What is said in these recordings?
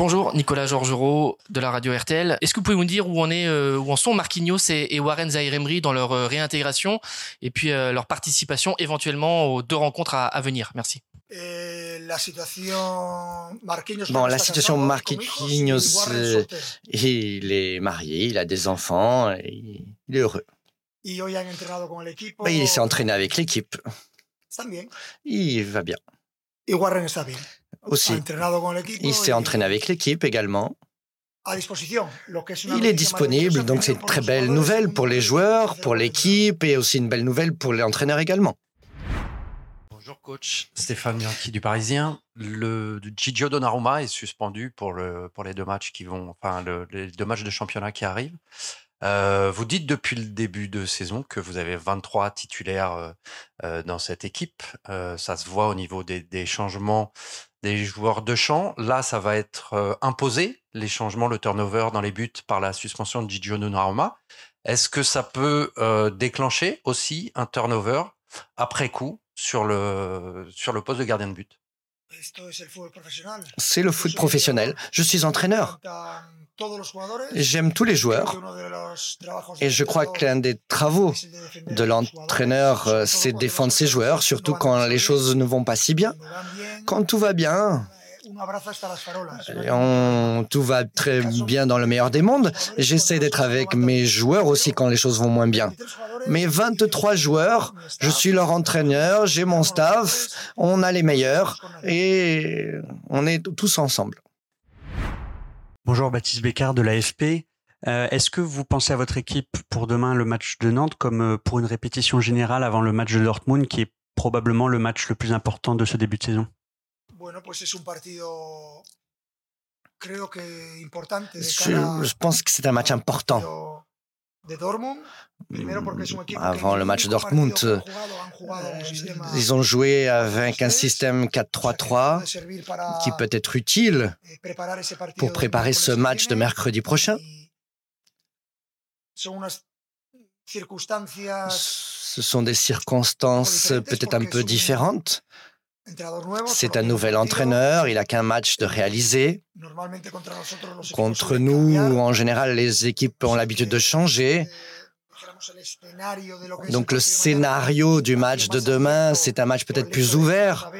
Bonjour, Nicolas Georgerot de la radio RTL. Est-ce que vous pouvez nous dire où en, est, euh, où en sont Marquinhos et, Warren Zaïre-Emery dans leur euh, réintégration et puis euh, leur participation éventuellement aux deux rencontres à, venir? Merci. la situation Marquinhos, bon, la situation Marquinhos, il est marié, il a des enfants, et il est heureux. il s'est entraîné avec l'équipe. Il va bien. Et Warren aussi. Il s'est entraîné avec l'équipe également. Il est disponible, donc c'est une très belle nouvelle pour les joueurs, pour l'équipe et aussi une belle nouvelle pour l'entraîneur également. Bonjour coach, Stéphane Bianchi du Parisien. Le Gigio Donnarumma est suspendu pour, le, pour les deux matchs qui vont, enfin les deux matchs de championnat qui arrivent. Euh, vous dites depuis le début de saison que vous avez 23 titulaires euh, euh, dans cette équipe. ça se voit au niveau des, des changements des joueurs de champ. Là, ça va être euh, imposé, les changements, le turnover dans les buts par la suspension de Gigio Donnarumma. Est-ce que ça peut euh, déclencher aussi un turnover après coup sur le, sur le poste de gardien de but? C'est le foot professionnel. Je suis entraîneur. J'aime tous les joueurs et je crois que l'un des travaux de l'entraîneur, euh, c'est de défendre ses joueurs, surtout quand les choses ne vont pas si bien. Quand tout va bien, on, tout va très bien dans le meilleur des mondes. J'essaie d'être avec mes joueurs aussi quand les choses vont moins bien. Mes 23 joueurs, je suis leur entraîneur, j'ai mon staff, on a les meilleurs et on est tous ensemble. Bonjour Baptiste Bécard de l'AFP. Euh, est-ce que vous pensez à votre équipe pour demain le match de Nantes comme euh, pour une répétition générale avant le match de Dortmund qui est probablement le match le plus important de ce début de saison? Je pense que c'est un match important. Avant le match de Dortmund, euh, ils ont joué avec un système 4-3-3 qui peut être utile eh, pour préparer ce match de mercredi prochain. Ce sont des circonstances peut-être un peu différentes. C'est un nouvel entraîneur, il n'a qu'un match de réaliser. Contre nous, en général, les équipes ont l'habitude de changer. Donc le scénario du match de demain, c'est un match peut-être plus ouvert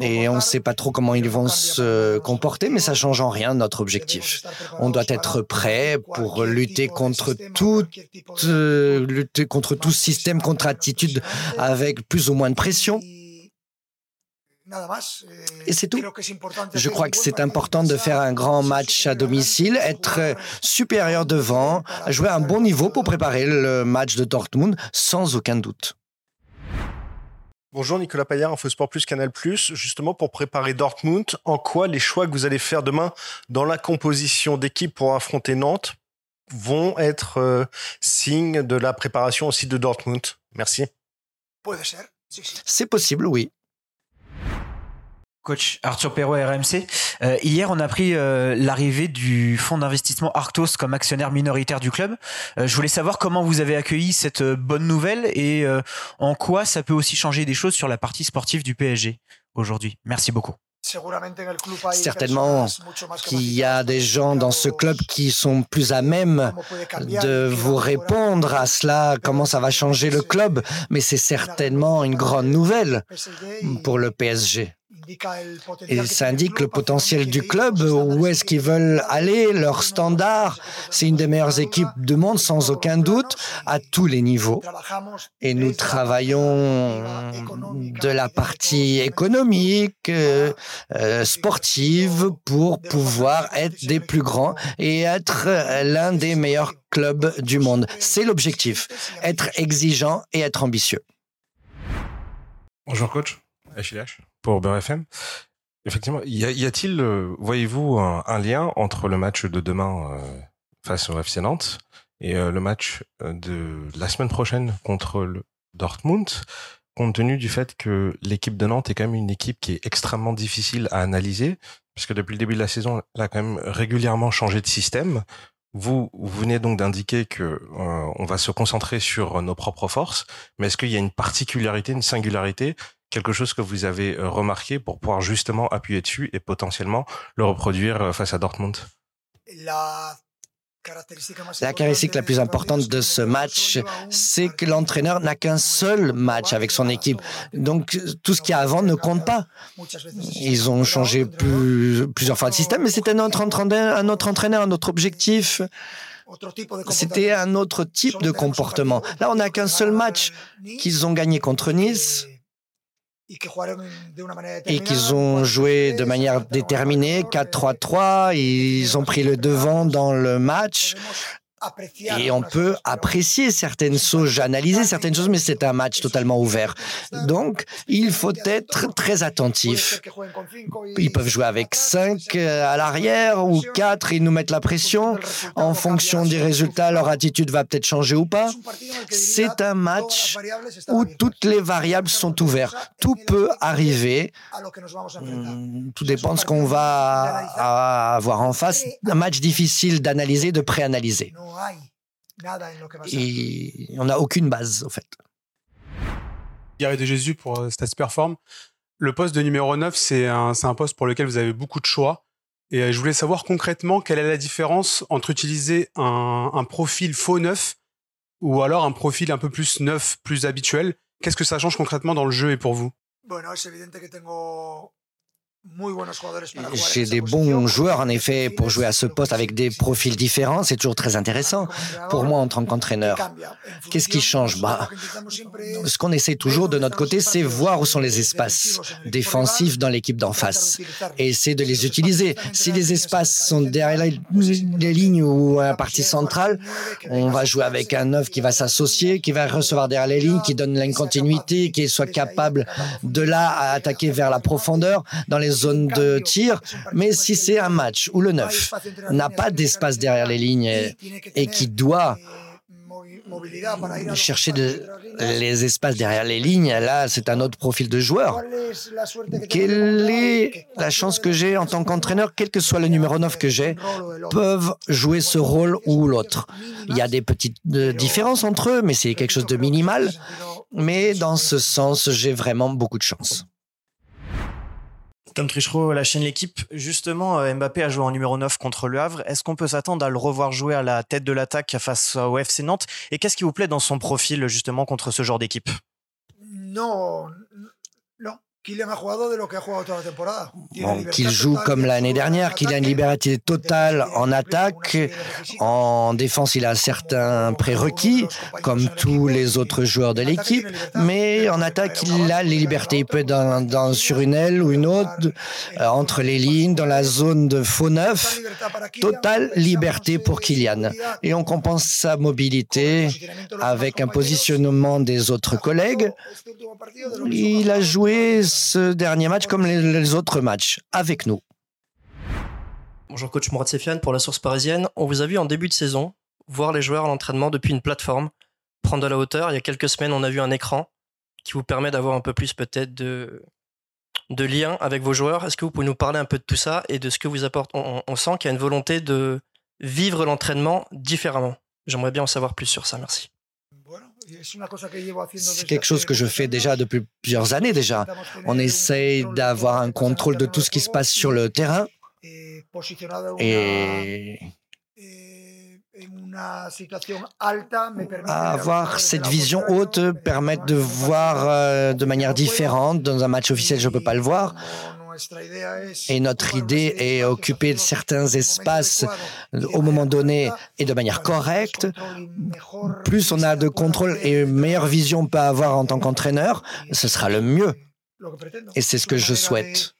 et on ne sait pas trop comment ils vont se comporter, mais ça change en rien notre objectif. On doit être prêt pour lutter contre tout, euh, lutter contre tout système, contre attitude avec plus ou moins de pression. Et c'est tout. Je crois que c'est important de faire un grand match à domicile, être supérieur devant, jouer à un bon niveau pour préparer le match de Dortmund, sans aucun doute. Bonjour Nicolas Payard, Sport Plus, Canal Plus. Justement, pour préparer Dortmund, en quoi les choix que vous allez faire demain dans la composition d'équipe pour affronter Nantes vont être euh, signe de la préparation aussi de Dortmund? Merci. C'est possible, oui. Coach Arthur Perrault, RMC. Euh, hier, on a pris euh, l'arrivée du fonds d'investissement Arctos comme actionnaire minoritaire du club. Euh, je voulais savoir comment vous avez accueilli cette bonne nouvelle et en quoi ça peut aussi changer des choses sur la partie sportive du PSG aujourd'hui. Merci beaucoup. Certainement qu'il y a des gens dans ce club qui sont plus à même de vous répondre à cela, comment ça va changer le club, mais c'est certainement une grande nouvelle pour le PSG. Et ça indique le potentiel du club, où est-ce qu'ils veulent aller, leur standard. C'est une des meilleures équipes du monde, sans aucun doute, à tous les niveaux. Et nous travaillons de la partie économique, euh, euh, sportive, pour pouvoir être des plus grands et être l'un des meilleurs clubs du monde. C'est l'objectif, être exigeant et être ambitieux. Bonjour coach, Achille pour Beurre FM. Effectivement, y, a-t-il, euh, voyez-vous, un, lien entre le match de demain euh, face au FC Nantes et euh, le match de la semaine prochaine contre le Dortmund, compte tenu du fait que l'équipe de Nantes est quand même une équipe qui est extrêmement difficile à analyser, puisque depuis le début de la saison, elle a quand même régulièrement changé de système. Vous, vous venez donc d'indiquer que on va se concentrer sur nos propres forces, mais est-ce qu'il y a une particularité, une singularité quelque chose que vous avez remarqué pour pouvoir justement appuyer dessus et potentiellement le reproduire face à Dortmund? La caractéristique la plus importante de ce match, c'est que l'entraîneur n'a qu'un seul match avec son équipe. Donc tout ce qui y a avant ne compte pas. Ils ont changé plusieurs fois de système, mais c'était un autre entraîneur, un autre entraîneur, un autre objectif. C'était un autre type de comportement. Là, on n'a qu'un seul match qu'ils ont gagné contre Nice et qu'ils ont joué de manière déterminée, 4-3-3, ils ont pris le devant dans le match et on peut apprécier certaines choses, analyser certaines choses, mais c'est un match totalement ouvert. Donc, il faut être très attentif. Ils peuvent jouer avec 5 à l'arrière ou 4 et nous mettre la pression. En fonction des résultats, leur attitude va peut-être changer ou pas. C'est un match où toutes les variables sont ouvertes. Tout peut arriver. Hmm, tout dépend de ce qu'on va avoir en face. Un match difficile d'analyser, de préanalyser. Et on n'a aucune base, en fait. Gary de Jésus pour euh, Stats Perform. Le poste de numéro 9, c'est un, un poste pour lequel vous avez beaucoup de choix. Et euh, je voulais savoir concrètement quelle est la différence entre utiliser un, un profil faux neuf ou alors un profil un peu plus neuf, plus habituel. Qu'est-ce que ça change concrètement dans le jeu et pour vous? J'ai des bons joueurs, en effet, pour jouer à ce poste avec des profils différents. C'est toujours très intéressant pour moi en tant qu'entraîneur. Qu'est-ce qui change? bah, Ce qu'on essaie toujours de notre côté, c'est voir où sont les espaces défensifs dans l'équipe d'en face et essayer de les utiliser. Si les espaces sont derrière les lignes ou à la partie centrale, on va jouer avec un neuf qui va s'associer, qui va recevoir derrière les lignes, qui donne l'incontinuité, qui soit capable de là à attaquer vers la profondeur dans les zone de tir, mais si c'est un match où le neuf n'a pas d'espace derrière les lignes et, qui doit chercher les espaces derrière les lignes, là, c'est un autre profil de joueur. Quelle est la chance que j'ai en tant qu'entraîneur, quel que soit le numéro 9 que j'ai, peuvent jouer ce rôle ou l'autre. Il y a des petites euh, différences entre eux, mais c'est quelque chose de minimal. Mais dans ce sens, j'ai vraiment beaucoup de chance. Tom Trichereau, la chaîne L'équipe. Justement, euh, Mbappé a joué en numéro 9 contre Le Havre. Est-ce qu'on peut s'attendre à le revoir jouer à la tête de l'attaque face au FC Nantes? Et qu'est-ce qui vous plaît dans son profil, justement, contre ce genre d'équipe? Non, qu'il joue comme l'année dernière, qu'il a une liberté totale en attaque. En défense, il a certains prérequis, comme tous les autres joueurs de l'équipe. Mais en attaque, il a les libertés. Il peut être dans, sur une aile ou une autre, entre les lignes, dans la zone de faux neuf. Totale liberté pour Kylian. Et on compense sa mobilité avec un positionnement des autres collègues. Il a joué ce dernier match comme les, autres matchs avec nous. Bonjour coach Mourad Sefiane pour la source parisienne. On vous a vu en début de saison voir les joueurs à l'entraînement depuis une plateforme, prendre de la hauteur. Il y a quelques semaines, on a vu un écran qui vous permet d'avoir un peu plus peut-être de, de lien avec vos joueurs. Est-ce que vous pouvez nous parler un peu de tout ça et de ce que vous apporte on, on sent qu'il y a une volonté de vivre l'entraînement différemment. J'aimerais bien en savoir plus sur ça. Merci. C'est quelque chose que je fais déjà depuis plusieurs années déjà. On essaye d'avoir un contrôle de tout ce qui se passe sur le terrain et avoir cette vision haute permet de voir euh, de manière différente. Dans un match officiel, je ne peux pas le voir. Et notre idée est occuper certains espaces au moment donné et de manière correcte. Plus on a de contrôle et meilleure vision on peut avoir en tant qu'entraîneur, ce sera le mieux. Et c'est ce que je souhaite.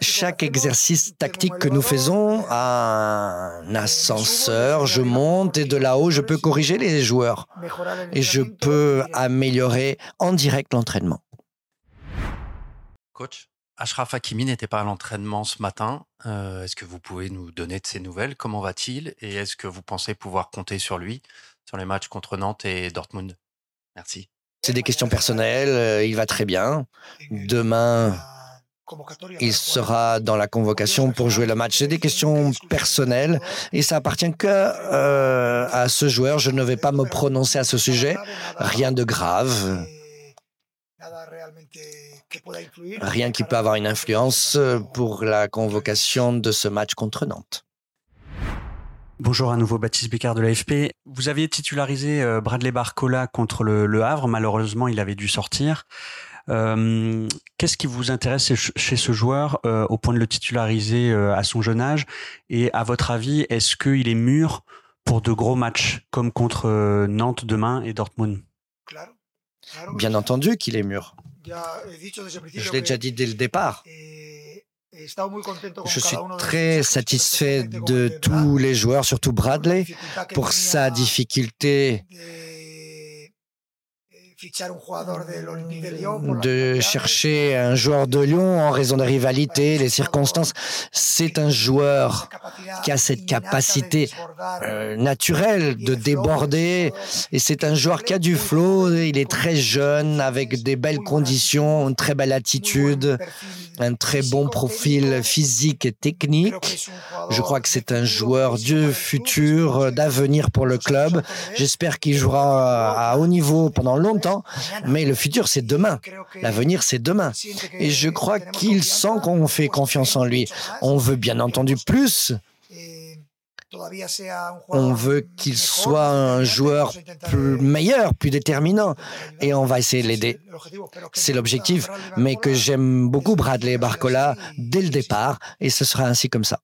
Chaque exercice tactique que nous faisons a un ascenseur, je monte et de là-haut, je peux corriger les joueurs et je peux améliorer en direct l'entraînement. Coach, Ashraf Hakimi n'était pas à l'entraînement ce matin. Euh, est-ce que vous pouvez nous donner de ses nouvelles? Comment va-t-il? Et est-ce que vous pensez pouvoir compter sur lui sur les matchs contre Nantes et Dortmund? Merci. C'est des questions personnelles. Euh, il va très bien. Demain, il sera dans la convocation pour jouer le match. C'est des questions personnelles et ça appartient que euh, à ce joueur. Je ne vais pas me prononcer à ce sujet. Rien de grave. Rien qui peut avoir une influence pour la convocation de ce match contre Nantes. Bonjour à nouveau, Baptiste Bécard de l'AFP. Vous aviez titularisé euh, Bradley Barcola contre le, Havre. Malheureusement, il avait dû sortir. Euh, qu'est-ce qui vous intéresse chez ce joueur euh, au point de le titulariser à son jeune âge? Et à votre avis, est-ce qu'il est mûr pour de gros matchs comme contre Nantes demain et Dortmund? Bien entendu qu'il est mûr. Je l'ai déjà dit dès le départ. Je suis très satisfait de tous les joueurs, surtout Bradley, pour sa difficulté de chercher un joueur de Lyon en raison de rivalité, les circonstances. C'est un joueur qui a cette capacité euh, naturelle de déborder et c'est un joueur qui a du flow. Il est très jeune avec des belles conditions, une très belle attitude, un très bon profil physique et technique. Je crois que c'est un joueur du futur, d'avenir pour le club. J'espère qu'il jouera à haut niveau pendant longtemps mais le futur, c'est demain. L'avenir, c'est demain. Et je crois qu'il sent qu'on fait confiance en lui. On veut bien entendu plus. On veut qu'il soit un joueur plus meilleur, plus déterminant, et on va essayer de l'aider. C'est l'objectif, mais que j'aime beaucoup Bradley Barcola dès le départ, et ce sera ainsi comme ça.